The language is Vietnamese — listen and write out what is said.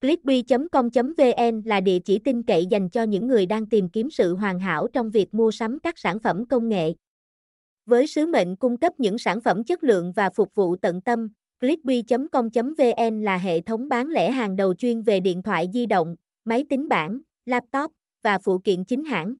Clickbee.com.vn là địa chỉ tin cậy dành cho những người đang tìm kiếm sự hoàn hảo trong việc mua sắm các sản phẩm công nghệ. Với sứ mệnh cung cấp những sản phẩm chất lượng và phục vụ tận tâm, Clickbee.com.vn là hệ thống bán lẻ hàng đầu chuyên về điện thoại di động, máy tính bảng, laptop và phụ kiện chính hãng.